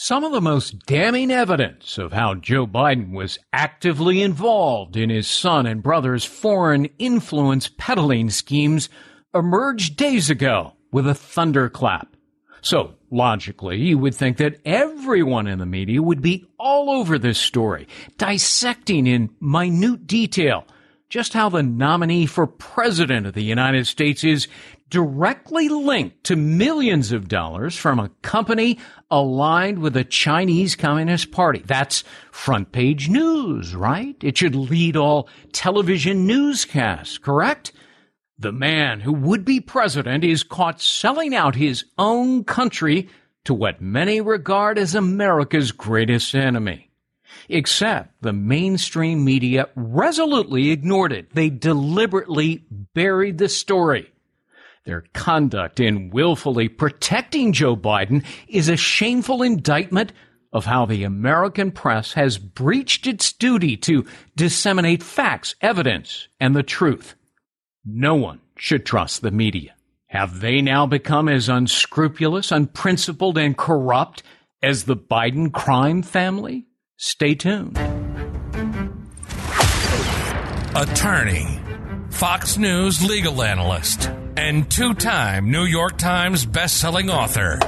Some of the most damning evidence of how Joe Biden was actively involved in his son and brother's foreign influence peddling schemes emerged days ago with a thunderclap. So, logically, you would think that everyone in the media would be all over this story, dissecting in minute detail just how the nominee for president of the United States is directly linked to millions of dollars from a company aligned with the Chinese Communist Party. That's front page news, right? It should lead all television newscasts, correct? The man who would be president is caught selling out his own country to what many regard as America's greatest enemy. Except the mainstream media resolutely ignored it. They deliberately buried the story. Their conduct in willfully protecting Joe Biden is a shameful indictment of how the American press has breached its duty to disseminate facts, evidence, and the truth. No one should trust the media. Have they now become as unscrupulous, unprincipled, and corrupt as the Biden crime family? Stay tuned. Attorney, Fox News legal analyst and two time New York Times bestselling author.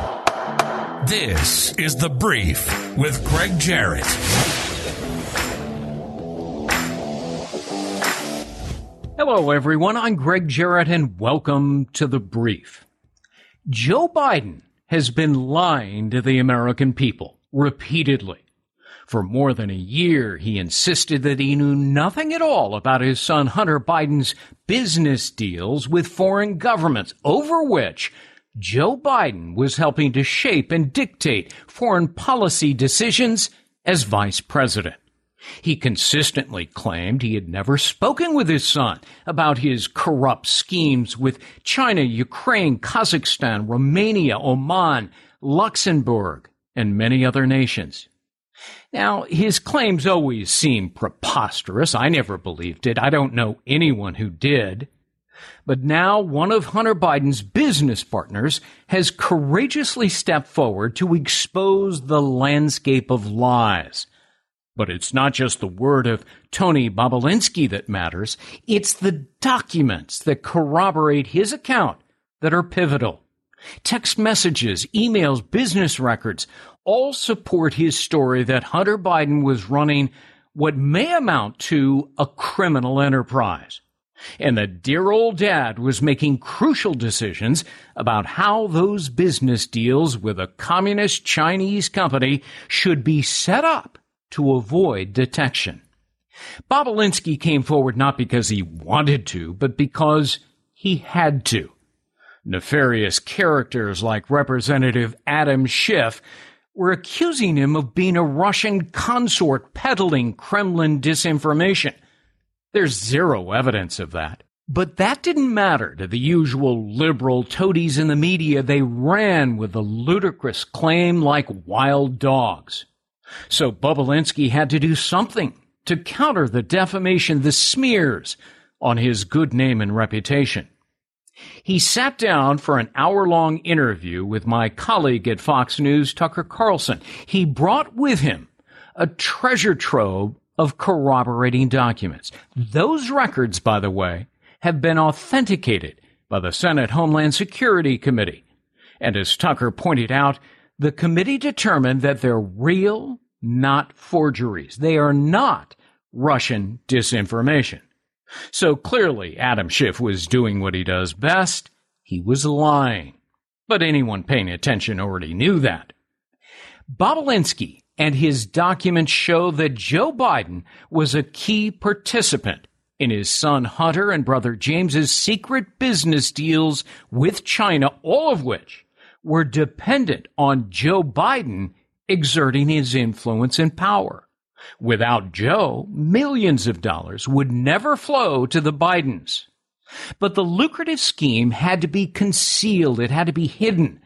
This is The Brief with Gregg Jarrett. Hello, everyone. I'm Gregg Jarrett, and welcome to The Brief. Joe Biden has been lying to the American people repeatedly. For more than a year, he insisted that he knew nothing at all about his son Hunter Biden's business deals with foreign governments over which Joe Biden was helping to shape and dictate foreign policy decisions as vice president. He consistently claimed he had never spoken with his son about his corrupt schemes with China, Ukraine, Kazakhstan, Romania, Oman, Luxembourg, and many other nations. Now, his claims always seem preposterous. I never believed it. I don't know anyone who did. But now one of Hunter Biden's business partners has courageously stepped forward to expose the landscape of lies. But it's not just the word of Tony Bobulinski that matters. It's the documents that corroborate his account that are pivotal. Text messages, emails, business records all support his story that Hunter Biden was running what may amount to a criminal enterprise. And that dear old dad was making crucial decisions about how those business deals with a communist Chinese company should be set up to avoid detection. Bobulinski came forward not because he wanted to, but because he had to. Nefarious characters like Representative Adam Schiff were accusing him of being a Russian consort peddling Kremlin disinformation. There's zero evidence of that. But that didn't matter to the usual liberal toadies in the media. They ran with the ludicrous claim like wild dogs. So Bobulinski had to do something to counter the defamation, the smears on his good name and reputation. He sat down for an hour long interview with my colleague at Fox News, Tucker Carlson. He brought with him a treasure trove of corroborating documents. Those records, by the way, have been authenticated by the Senate Homeland Security Committee. And as Tucker pointed out, the committee determined that they're real, not forgeries. They are not Russian disinformation. So clearly, Adam Schiff was doing what he does best. He was lying. But anyone paying attention already knew that. Bobulinski and his documents show that Joe Biden was a key participant in his son Hunter and brother James's secret business deals with China, all of which were dependent on Joe Biden exerting his influence and power. Without Joe, millions of dollars would never flow to the Bidens. But the lucrative scheme had to be concealed. It had to be hidden.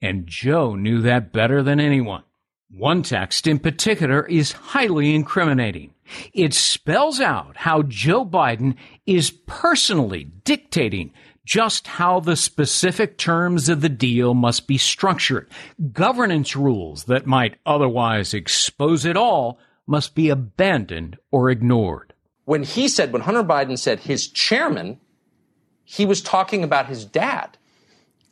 And Joe knew that better than anyone. One text in particular is highly incriminating. It spells out how Joe Biden is personally dictating just how the specific terms of the deal must be structured. Governance rules that might otherwise expose it all must be abandoned or ignored. When he said, when Hunter Biden said his chairman, he was talking about his dad.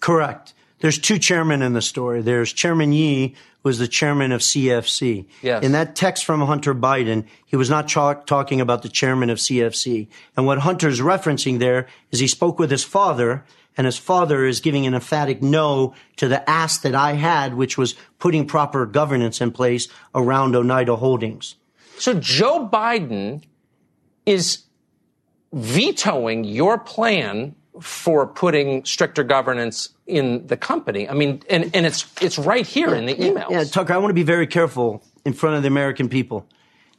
Correct. There's two chairmen in the story. There's Chairman Ye, was the chairman of CFC. Yes. In that text from Hunter Biden, he was not talking about the chairman of CFC. And what Hunter's referencing there is he spoke with his father, and his father is giving an emphatic no to the ask that I had, which was putting proper governance in place around Oneida Holdings. So Joe Biden is vetoing your plan for putting stricter governance in the company. I mean, and, and it's it's right here in the emails. Yeah, Tucker, I want to be very careful in front of the American people.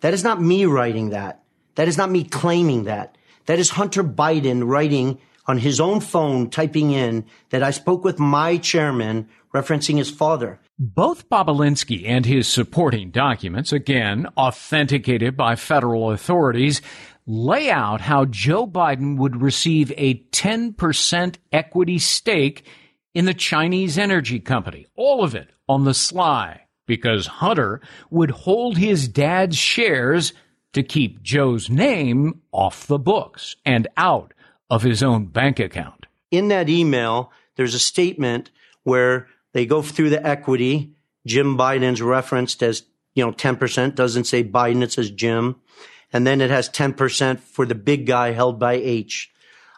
That is not me writing that. That is not me claiming that. That is Hunter Biden writing on his own phone, typing in that I spoke with my chairman, referencing his father. Both Bobulinski and his supporting documents, again authenticated by federal authorities, lay out how Joe Biden would receive a 10% equity stake in the Chinese energy company. All of it on the sly because Hunter would hold his dad's shares to keep Joe's name off the books and out of his own bank account. In that email, there's a statement where they go through the equity. Jim Biden's referenced as, you know, 10%, doesn't say Biden, it says Jim and then it has 10% for the big guy held by H.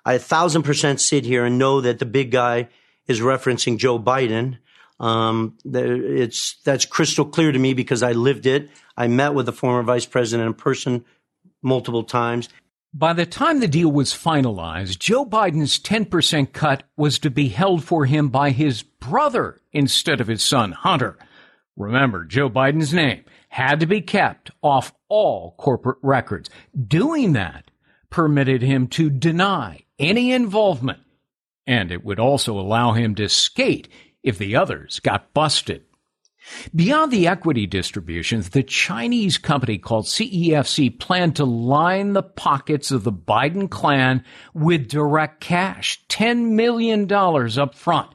I a thousand percent sit here and know that the big guy is referencing Joe Biden. Um, it's that's crystal clear to me because I lived it. I met with the former vice president in person multiple times. By the time the deal was finalized, Joe Biden's 10% cut was to be held for him by his brother instead of his son Hunter. Remember, Joe Biden's name had to be kept off all corporate records. Doing that permitted him to deny any involvement, and it would also allow him to skate if the others got busted. Beyond the equity distributions, the Chinese company called CEFC planned to line the pockets of the Biden clan with direct cash, $10 million up front.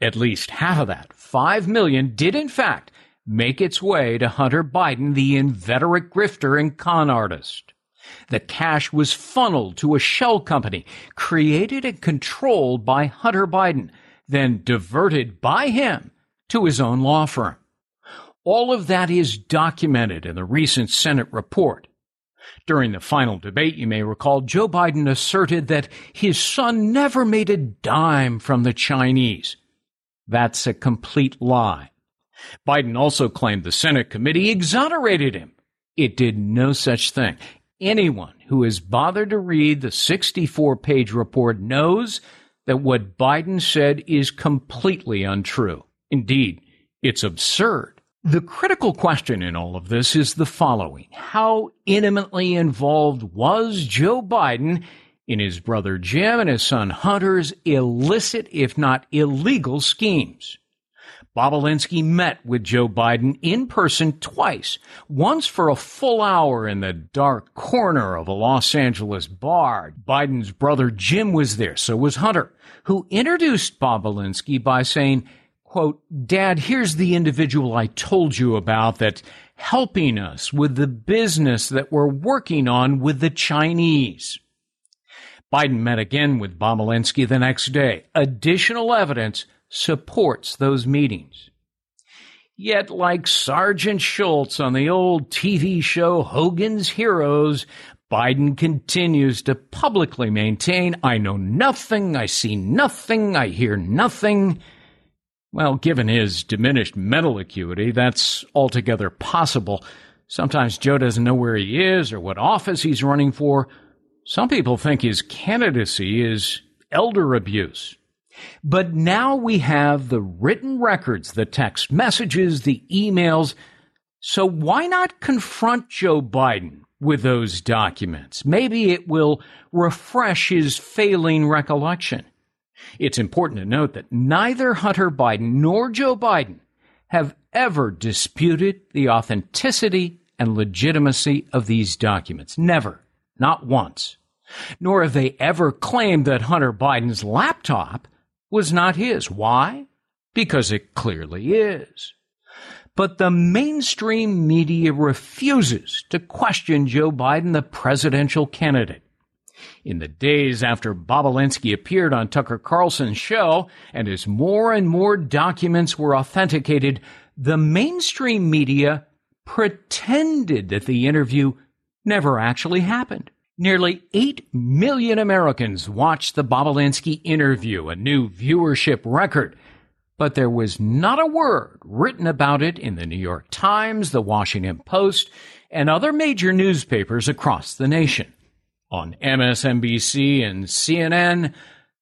At least half of that, 5 million, did in fact make its way to Hunter Biden, the inveterate grifter and con artist. The cash was funneled to a shell company created and controlled by Hunter Biden, then diverted by him to his own law firm. All of that is documented in the recent Senate report. During the final debate, you may recall, Joe Biden asserted that his son never made a dime from the Chinese. That's a complete lie. Biden also claimed the Senate committee exonerated him. It did no such thing. Anyone who has bothered to read the 64 page report knows that what Biden said is completely untrue. Indeed, it's absurd. The critical question in all of this is the following. How intimately involved was Joe Biden in his brother Jim and his son Hunter's illicit, if not illegal, schemes? Bobulinski met with Joe Biden in person twice, once for a full hour in the dark corner of a Los Angeles bar. Biden's brother Jim was there, so was Hunter, who introduced Bobulinski by saying, quote, Dad, here's the individual I told you about that helping us with the business that we're working on with the Chinese. Biden met again with Bobulinski the next day. Additional evidence supports those meetings. Yet, like Sergeant Schultz on the old TV show Hogan's Heroes, Biden continues to publicly maintain, I know nothing, I see nothing, I hear nothing. Well, given his diminished mental acuity, that's altogether possible. Sometimes Joe doesn't know where he is or what office he's running for. Some people think his candidacy is elder abuse. But now we have the written records, the text messages, the emails. So why not confront Joe Biden with those documents? Maybe it will refresh his failing recollection. It's important to note that neither Hunter Biden nor Joe Biden have ever disputed the authenticity and legitimacy of these documents. Never. Not once. Nor have they ever claimed that Hunter Biden's laptop was not his. Why? Because it clearly is. But the mainstream media refuses to question Joe Biden, the presidential candidate. In the days after Bobulinski appeared on Tucker Carlson's show, and as more and more documents were authenticated, the mainstream media pretended that the interview never actually happened. Nearly 8 million Americans watched the Bobulinski interview, a new viewership record. But there was not a word written about it in the New York Times, the Washington Post, and other major newspapers across the nation. On MSNBC and CNN,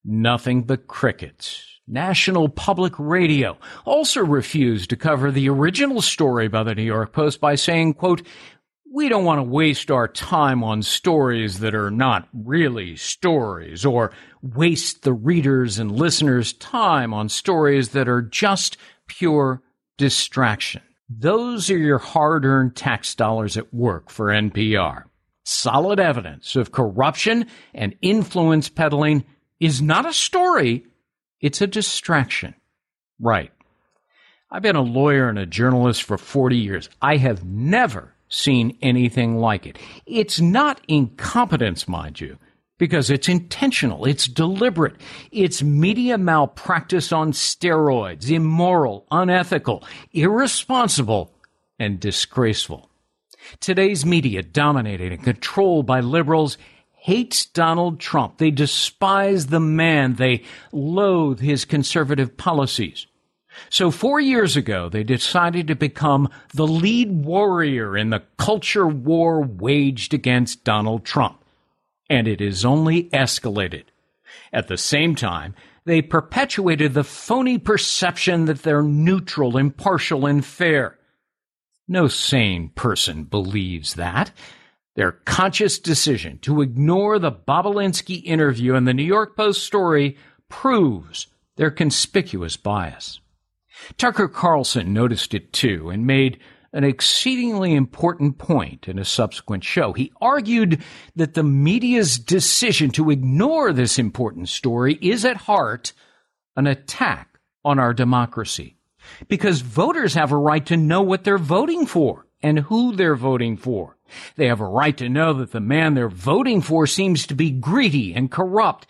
nothing but crickets. National Public Radio also refused to cover the original story by the New York Post by saying, quote, we don't want to waste our time on stories that are not really stories or waste the readers and listeners' time on stories that are just pure distraction. Those are your hard earned tax dollars at work for NPR. Solid evidence of corruption and influence peddling is not a story, it's a distraction. Right. I've been a lawyer and a journalist for 40 years. I have never seen anything like it. It's not incompetence, mind you, because it's intentional, it's deliberate, it's media malpractice on steroids, immoral, unethical, irresponsible, and disgraceful. Today's media, dominated and controlled by liberals, hates Donald Trump. They despise the man. They loathe his conservative policies. So four years ago, they decided to become the lead warrior in the culture war waged against Donald Trump. And it has only escalated. At the same time, they perpetuated the phony perception that they're neutral, impartial, and fair. No sane person believes that. Their conscious decision to ignore the Bobulinski interview and the New York Post story proves their conspicuous bias. Tucker Carlson noticed it too and made an exceedingly important point in a subsequent show. He argued that the media's decision to ignore this important story is at heart an attack on our democracy. Because voters have a right to know what they're voting for and who they're voting for. They have a right to know that the man they're voting for seems to be greedy and corrupt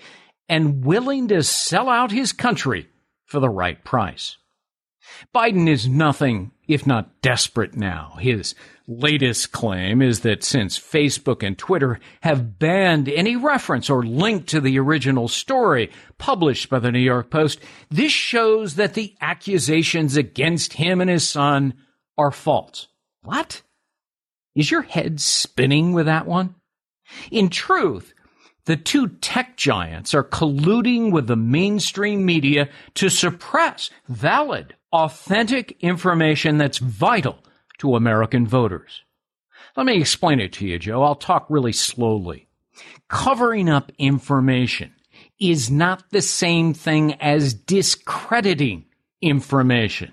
and willing to sell out his country for the right price. Biden is nothing if not desperate now. His latest claim is that since Facebook and Twitter have banned any reference or link to the original story published by the New York Post, this shows that the accusations against him and his son are false. What? Is your head spinning with that one? In truth, the two tech giants are colluding with the mainstream media to suppress valid, authentic information that's vital to American voters. Let me explain it to you, Joe. I'll talk really slowly. Covering up information is not the same thing as discrediting information.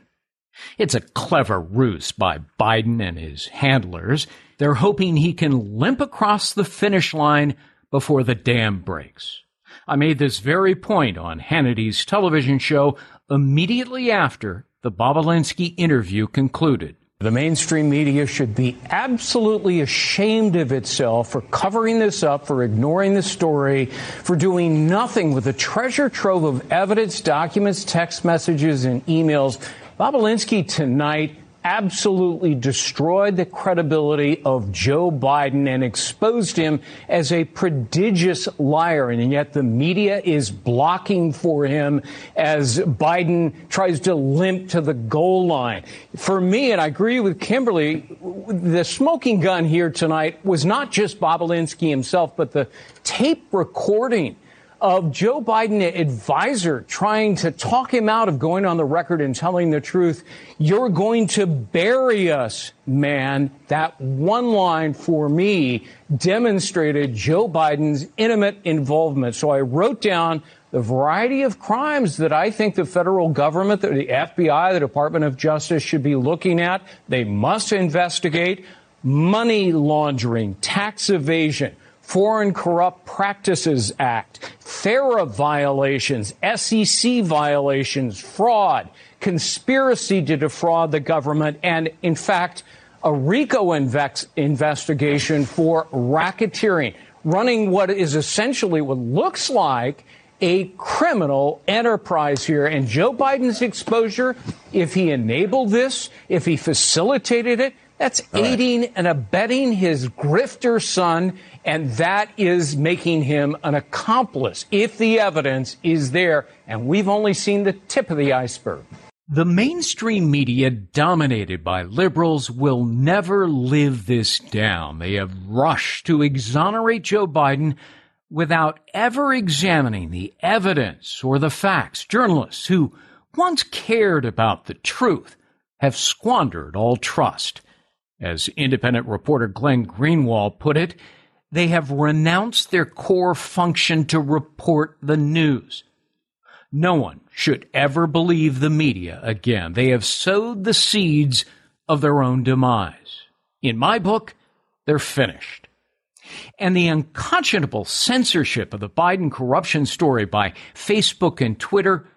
It's a clever ruse by Biden and his handlers. They're hoping he can limp across the finish line before the dam breaks. I made this very point on Hannity's television show immediately after the Bobulinski interview concluded. The mainstream media should be absolutely ashamed of itself for covering this up, for ignoring the story, for doing nothing with a treasure trove of evidence, documents, text messages, and emails. Bobulinski tonight absolutely destroyed the credibility of Joe Biden and exposed him as a prodigious liar. And yet the media is blocking for him as Biden tries to limp to the goal line. For me, and I agree with Kimberly, the smoking gun here tonight was not just Bobulinski himself, but the tape recording of Joe Biden advisor trying to talk him out of going on the record and telling the truth. You're going to bury us, man. That one line for me demonstrated Joe Biden's intimate involvement. So I wrote down the variety of crimes that I think the federal government, the FBI, the Department of Justice should be looking at. They must investigate money laundering, tax evasion Foreign Corrupt Practices Act, FARA violations, SEC violations, fraud, conspiracy to defraud the government, and in fact, a RICO invex- investigation for racketeering, running what is essentially what looks like a criminal enterprise here. And Joe Biden's exposure, if he enabled this, if he facilitated it, that's All aiding right. and abetting his grifter son, and that is making him an accomplice if the evidence is there. And we've only seen the tip of the iceberg. The mainstream media, dominated by liberals, will never live this down. They have rushed to exonerate Joe Biden without ever examining the evidence or the facts. Journalists who once cared about the truth have squandered all trust. As independent reporter Glenn Greenwald put it, they have renounced their core function to report the news. No one should ever believe the media again. They have sowed the seeds of their own demise. In my book, they're finished. And the unconscionable censorship of the Biden corruption story by Facebook and Twitter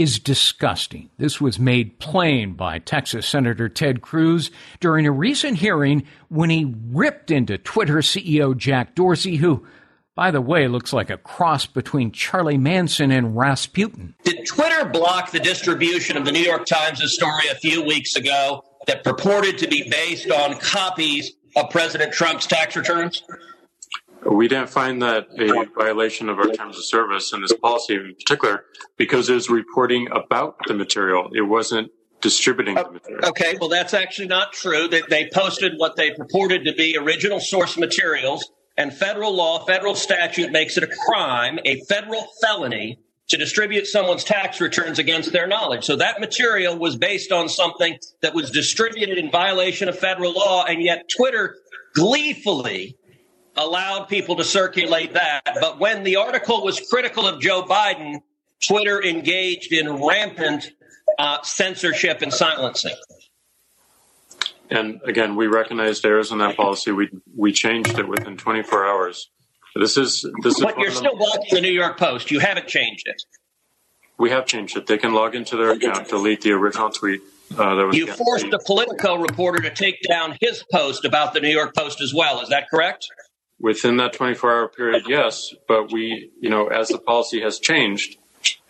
is disgusting. This was made plain by Texas Senator Ted Cruz during a recent hearing when he ripped into Twitter CEO Jack Dorsey, who, by the way, looks like a cross between Charlie Manson and Rasputin. Did Twitter block the distribution of the New York Times' story a few weeks ago that purported to be based on copies of President Trump's tax returns? We didn't find that a violation of our terms of service and this policy in particular because it was reporting about the material. It wasn't distributing the material. Okay, well, that's actually not true. That they posted what they purported to be original source materials, and federal law, federal statute makes it a crime, a federal felony to distribute someone's tax returns against their knowledge. So that material was based on something that was distributed in violation of federal law, and yet Twitter gleefully allowed people to circulate that. But when the article was critical of Joe Biden, Twitter engaged in rampant uh, censorship and silencing. And again, we recognized errors in that policy. We we changed it within 24 hours. This is this is. But you're still blocking the New York Post. You haven't changed it. We have changed it. They can log into their account, delete the original tweet. Uh, you forced a Politico reporter to take down his post about the New York Post as well. Is that correct? Within that 24 hour period, yes. But we, you know, as the policy has changed,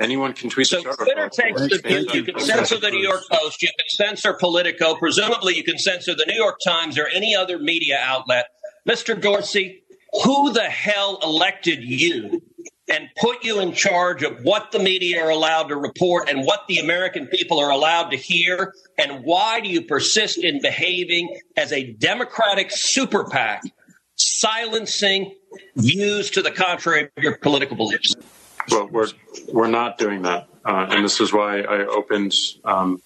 anyone can tweet. So Twitter takes the view you can censor the New York Post, you can censor Politico, presumably you can censor the New York Times or any other media outlet. Mr. Dorsey, who the hell elected you and put you in charge of what the media are allowed to report and what the American people are allowed to hear? And why do you persist in behaving as a Democratic super PAC silencing views to the contrary of your political beliefs. Well, we're we're not doing that, uh, and this is why I opened um,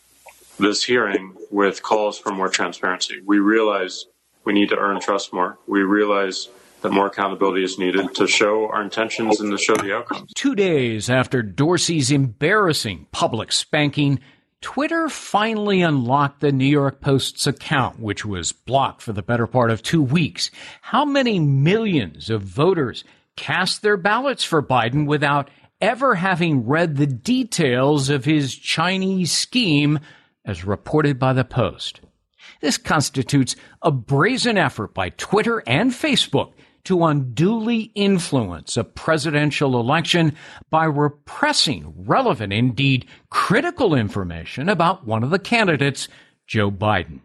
this hearing with calls for more transparency. We realize we need to earn trust more. We realize that more accountability is needed to show our intentions and to show the outcomes. Two days after Dorsey's embarrassing public spanking, Twitter finally unlocked the New York Post's account, which was blocked for the better part of two weeks. How many millions of voters cast their ballots for Biden without ever having read the details of his Chinese scheme as reported by the Post? This constitutes a brazen effort by Twitter and Facebook to unduly influence a presidential election by repressing relevant, indeed critical information about one of the candidates, Joe Biden.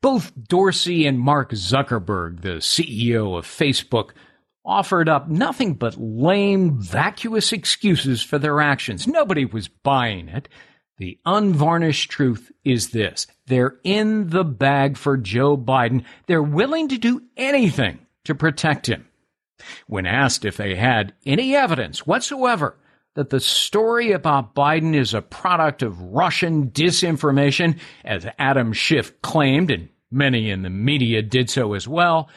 Both Dorsey and Mark Zuckerberg, the CEO of Facebook, offered up nothing but lame, vacuous excuses for their actions. Nobody was buying it. The unvarnished truth is this. They're in the bag for Joe Biden. They're willing to do anything to protect him. When asked if they had any evidence whatsoever that the story about Biden is a product of Russian disinformation, as Adam Schiff claimed, and many in the media did so as well,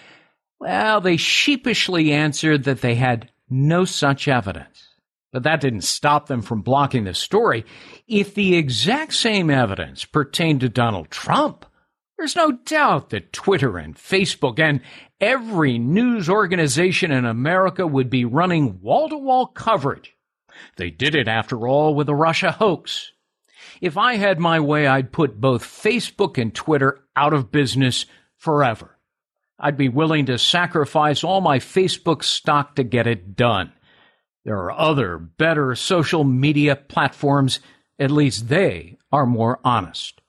well, they sheepishly answered that they had no such evidence. But that didn't stop them from blocking the story. If the exact same evidence pertained to Donald Trump, There's no doubt that Twitter and Facebook and every news organization in America would be running wall to wall coverage. They did it, after all, with the Russia hoax. If I had my way, I'd put both Facebook and Twitter out of business forever. I'd be willing to sacrifice all my Facebook stock to get it done. There are other, better social media platforms. At least they are more honest.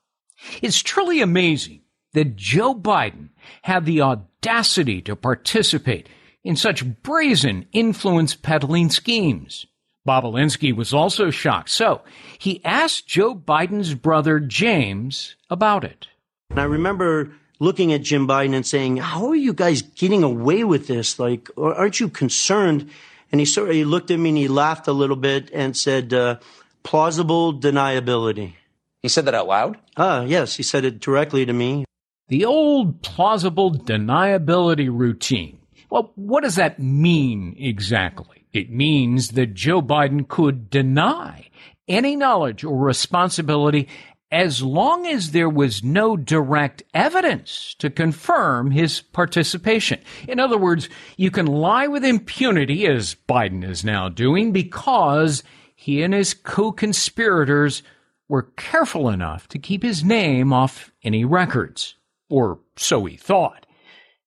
It's truly amazing that Joe Biden had the audacity to participate in such brazen influence peddling schemes. Bobulinski was also shocked, so he asked Joe Biden's brother James about it. And I remember looking at Jim Biden and saying, "How are you guys getting away with this? Like, aren't you concerned?" And he sort of he looked at me and he laughed a little bit and said, uh, "Plausible deniability." He said that out loud. Ah, yes, he said it directly to me. The old plausible deniability routine. Well, what does that mean exactly? It means that Joe Biden could deny any knowledge or responsibility as long as there was no direct evidence to confirm his participation. In other words, you can lie with impunity, as Biden is now doing, because he and his co-conspirators were careful enough to keep his name off any records. Or so he thought.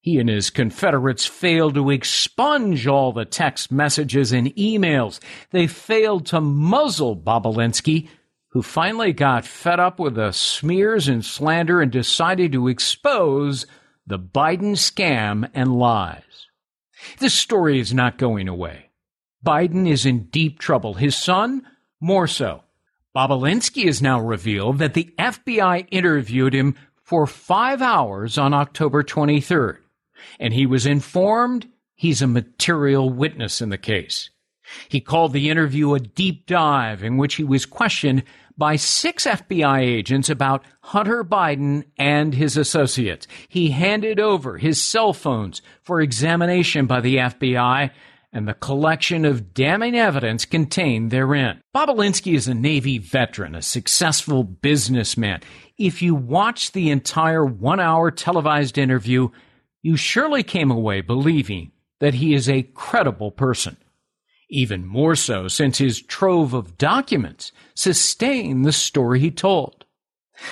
He and his Confederates failed to expunge all the text messages and emails. They failed to muzzle Bobulinski who finally got fed up with the smears and slander and decided to expose the Biden scam and lies. This story is not going away. Biden is in deep trouble. His son, more so. Bobulinski has now revealed that the FBI interviewed him for five hours on October 23rd, and he was informed he's a material witness in the case. He called the interview a deep dive in which he was questioned by six FBI agents about Hunter Biden and his associates. He handed over his cell phones for examination by the FBI and the collection of damning evidence contained therein. Bobulinski is a Navy veteran, a successful businessman. If you watch the entire one hour televised interview, you surely came away believing that he is a credible person even more so since his trove of documents sustain the story he told.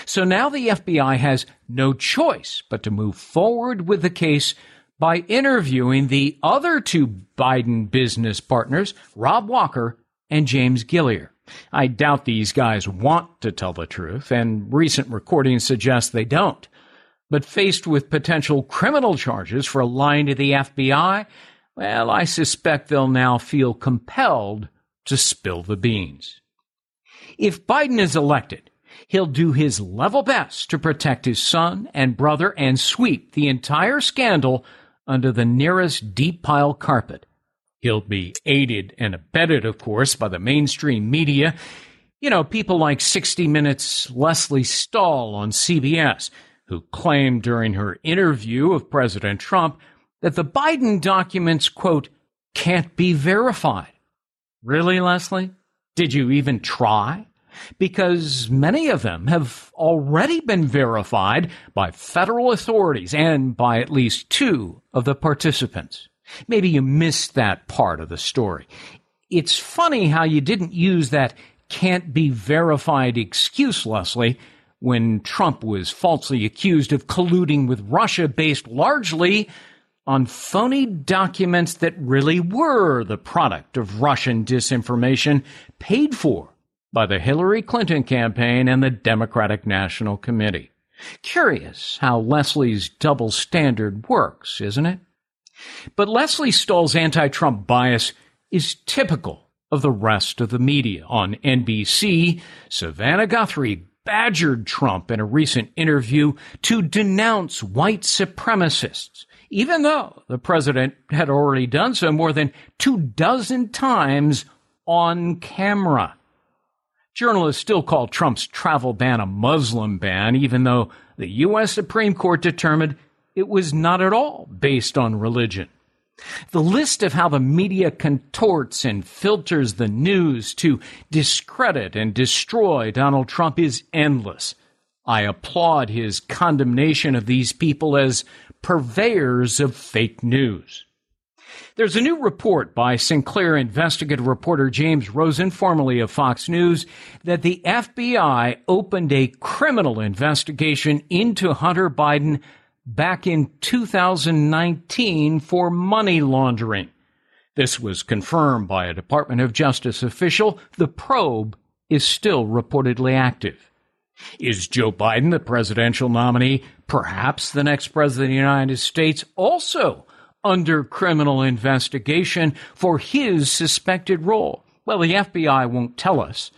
So now the FBI has no choice but to move forward with the case by interviewing the other two Biden business partners, Rob Walker and James Gilliar. I doubt these guys want to tell the truth, and recent recordings suggest they don't. But faced with potential criminal charges for lying to the FBI, well, I suspect they'll now feel compelled to spill the beans. If Biden is elected, he'll do his level best to protect his son and brother and sweep the entire scandal under the nearest deep pile carpet. He'll be aided and abetted, of course, by the mainstream media. You know, people like 60 Minutes' Lesley Stahl on CBS, who claimed during her interview of President Trump that the Biden documents, quote, can't be verified. Really, Lesley? Did you even try? Because many of them have already been verified by federal authorities and by at least two of the participants. Maybe you missed that part of the story. It's funny how you didn't use that can't be verified excuse, Lesley, when Trump was falsely accused of colluding with Russia based largely on phony documents that really were the product of Russian disinformation paid for by the Hillary Clinton campaign and the Democratic National Committee. Curious how Lesley's double standard works, isn't it? But Lesley Stahl's anti Trump bias is typical of the rest of the media. On NBC, Savannah Guthrie badgered Trump in a recent interview to denounce white supremacists even though the president had already done so more than two dozen times on camera. Journalists still call Trump's travel ban a Muslim ban, even though the U.S. Supreme Court determined it was not at all based on religion. The list of how the media contorts and filters the news to discredit and destroy Donald Trump is endless. I applaud his condemnation of these people as purveyors of fake news. There's a new report by Sinclair investigative reporter James Rosen, formerly of Fox News, that the FBI opened a criminal investigation into Hunter Biden back in 2019 for money laundering. This was confirmed by a Department of Justice official. The probe is still reportedly active. Is Joe Biden, the presidential nominee, perhaps the next president of the United States, also under criminal investigation for his suspected role? Well, the FBI won't tell us,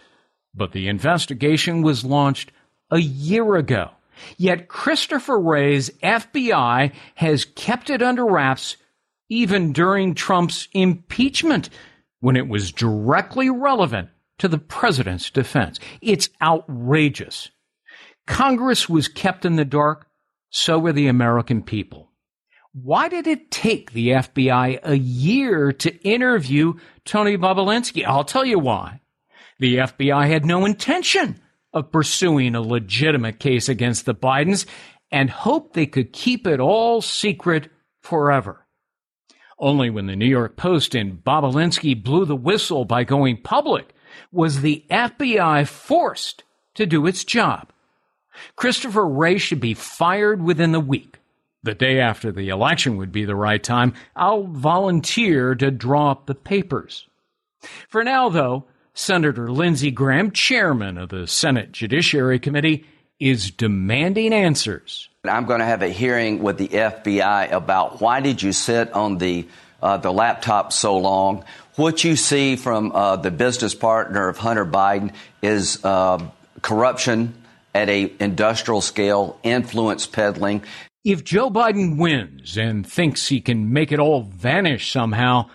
but the investigation was launched a year ago. Yet Christopher Wray's FBI has kept it under wraps even during Trump's impeachment when it was directly relevant to the president's defense. It's outrageous. Congress was kept in the dark, so were the American people. Why did it take the FBI a year to interview Tony Bobulinski? I'll tell you why. The FBI had no intention of pursuing a legitimate case against the Bidens and hoped they could keep it all secret forever. Only when the New York Post and Bobulinski blew the whistle by going public was the FBI forced to do its job. Christopher Wray should be fired within the week. The day after the election would be the right time. I'll volunteer to draw up the papers. For now, though, Senator Lindsey Graham, chairman of the Senate Judiciary Committee, is demanding answers. I'm going to have a hearing with the FBI about why did you sit on the uh, the laptop so long? What you see from uh, the business partner of Hunter Biden is uh, corruption at a industrial scale, influence peddling. If Joe Biden wins and thinks he can make it all vanish somehow,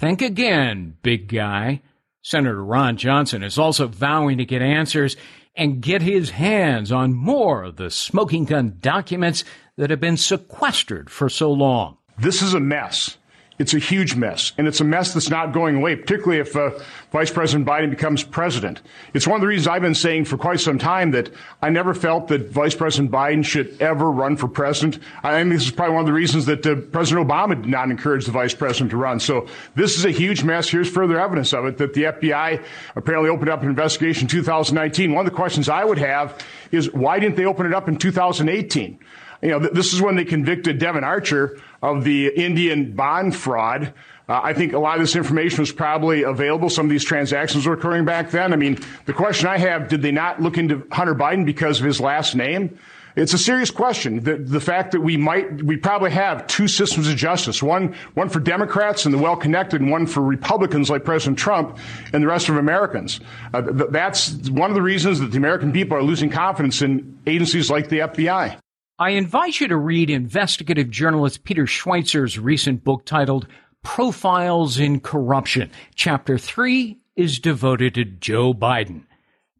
think again, big guy. Senator Ron Johnson is also vowing to get answers and get his hands on more of the smoking gun documents that have been sequestered for so long. This is a mess. It's a huge mess, and it's a mess that's not going away, particularly if uh, Vice President Biden becomes president. It's one of the reasons I've been saying for quite some time that I never felt that Vice President Biden should ever run for president. I think this is probably one of the reasons that uh, President Obama did not encourage the vice president to run. So this is a huge mess. Here's further evidence of it that the FBI apparently opened up an investigation in 2019. One of the questions I would have is why didn't they open it up in 2018? You know, th- this is when they convicted Devon Archer of the Indian bond fraud. Uh, I think a lot of this information was probably available. Some of these transactions were occurring back then. I mean, the question I have, did they not look into Hunter Biden because of his last name? It's a serious question. The, the fact that we might, we probably have two systems of justice, one, one for Democrats and the well-connected and one for Republicans like President Trump and the rest of Americans. Uh, th- that's one of the reasons that the American people are losing confidence in agencies like the FBI. I invite you to read investigative journalist Peter Schweizer's recent book titled Profiles in Corruption. Chapter 3 is devoted to Joe Biden.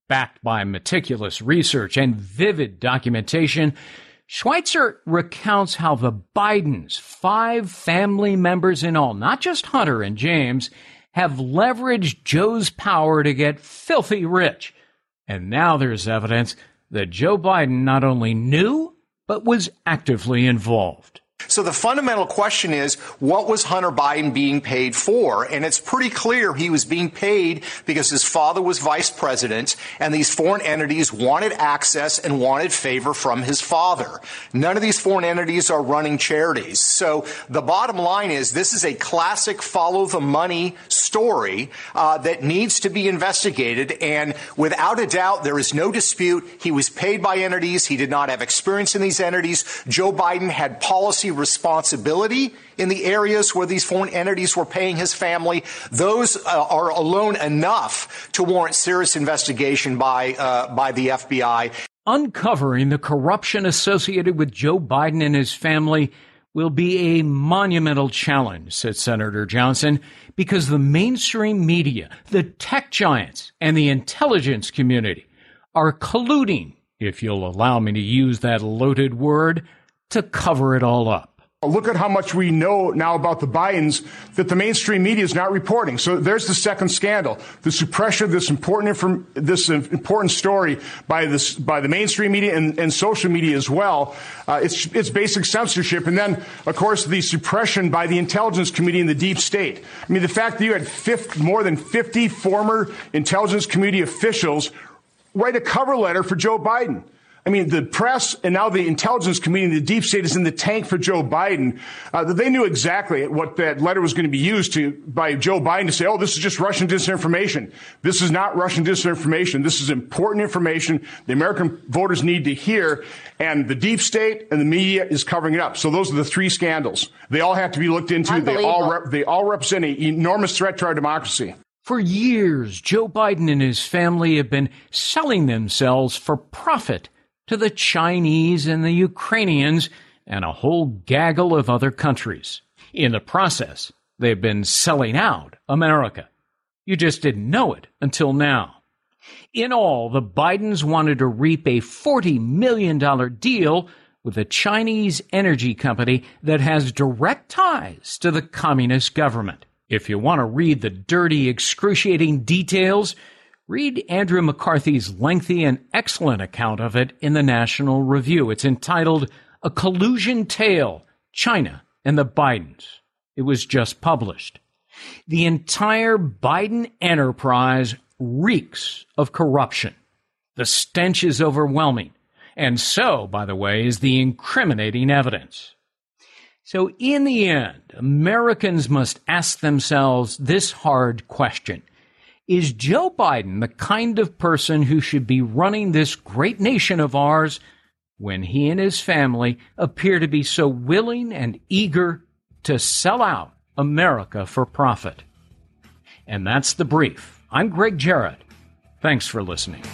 Backed by meticulous research and vivid documentation, Schweizer recounts how the Bidens, five family members in all, not just Hunter and James, have leveraged Joe's power to get filthy rich. And now there's evidence that Joe Biden not only knew, but was actively involved. So the fundamental question is, what was Hunter Biden being paid for? And it's pretty clear he was being paid because his father was vice president and these foreign entities wanted access and wanted favor from his father. None of these foreign entities are running charities. So the bottom line is this is a classic follow the money story uh, that needs to be investigated. And without a doubt, there is no dispute. He was paid by entities. He did not have experience in these entities. Joe Biden had policy responsibility in the areas where these foreign entities were paying his family. Those uh, are alone enough to warrant serious investigation by uh, by the FBI. Uncovering the corruption associated with Joe Biden and his family will be a monumental challenge, said Senator Johnson, because the mainstream media, the tech giants, and the intelligence community are colluding, if you'll allow me to use that loaded word, to cover it all up. Look at how much we know now about the Bidens that the mainstream media is not reporting. So there's the second scandal: the suppression of this important inform- this important story by this by the mainstream media and, and social media as well. Uh, it's it's basic censorship, and then of course the suppression by the intelligence community and the deep state. I mean, the fact that you had 50, more than 50 former intelligence community officials write a cover letter for Joe Biden. I mean, the press and now the intelligence community, the deep state is in the tank for Joe Biden. Uh, they knew exactly what that letter was going to be used to by Joe Biden to say, oh, this is just Russian disinformation. This is not Russian disinformation. This is important information the American voters need to hear. And the deep state and the media is covering it up. So those are the three scandals. They all have to be looked into. They all, rep- they all represent an enormous threat to our democracy. For years, Joe Biden and his family have been selling themselves for profit to the Chinese and the Ukrainians and a whole gaggle of other countries. In the process, they've been selling out America. You just didn't know it until now. In all, the Bidens wanted to reap a $40 million deal with a Chinese energy company that has direct ties to the communist government. If you want to read the dirty, excruciating details, Read Andrew McCarthy's lengthy and excellent account of it in the National Review. It's entitled A Collusion Tale China and the Bidens. It was just published. The entire Biden enterprise reeks of corruption. The stench is overwhelming. And so, by the way, is the incriminating evidence. So, in the end, Americans must ask themselves this hard question is Joe Biden the kind of person who should be running this great nation of ours when he and his family appear to be so willing and eager to sell out America for profit? And that's the brief. I'm Gregg Jarrett. Thanks for listening.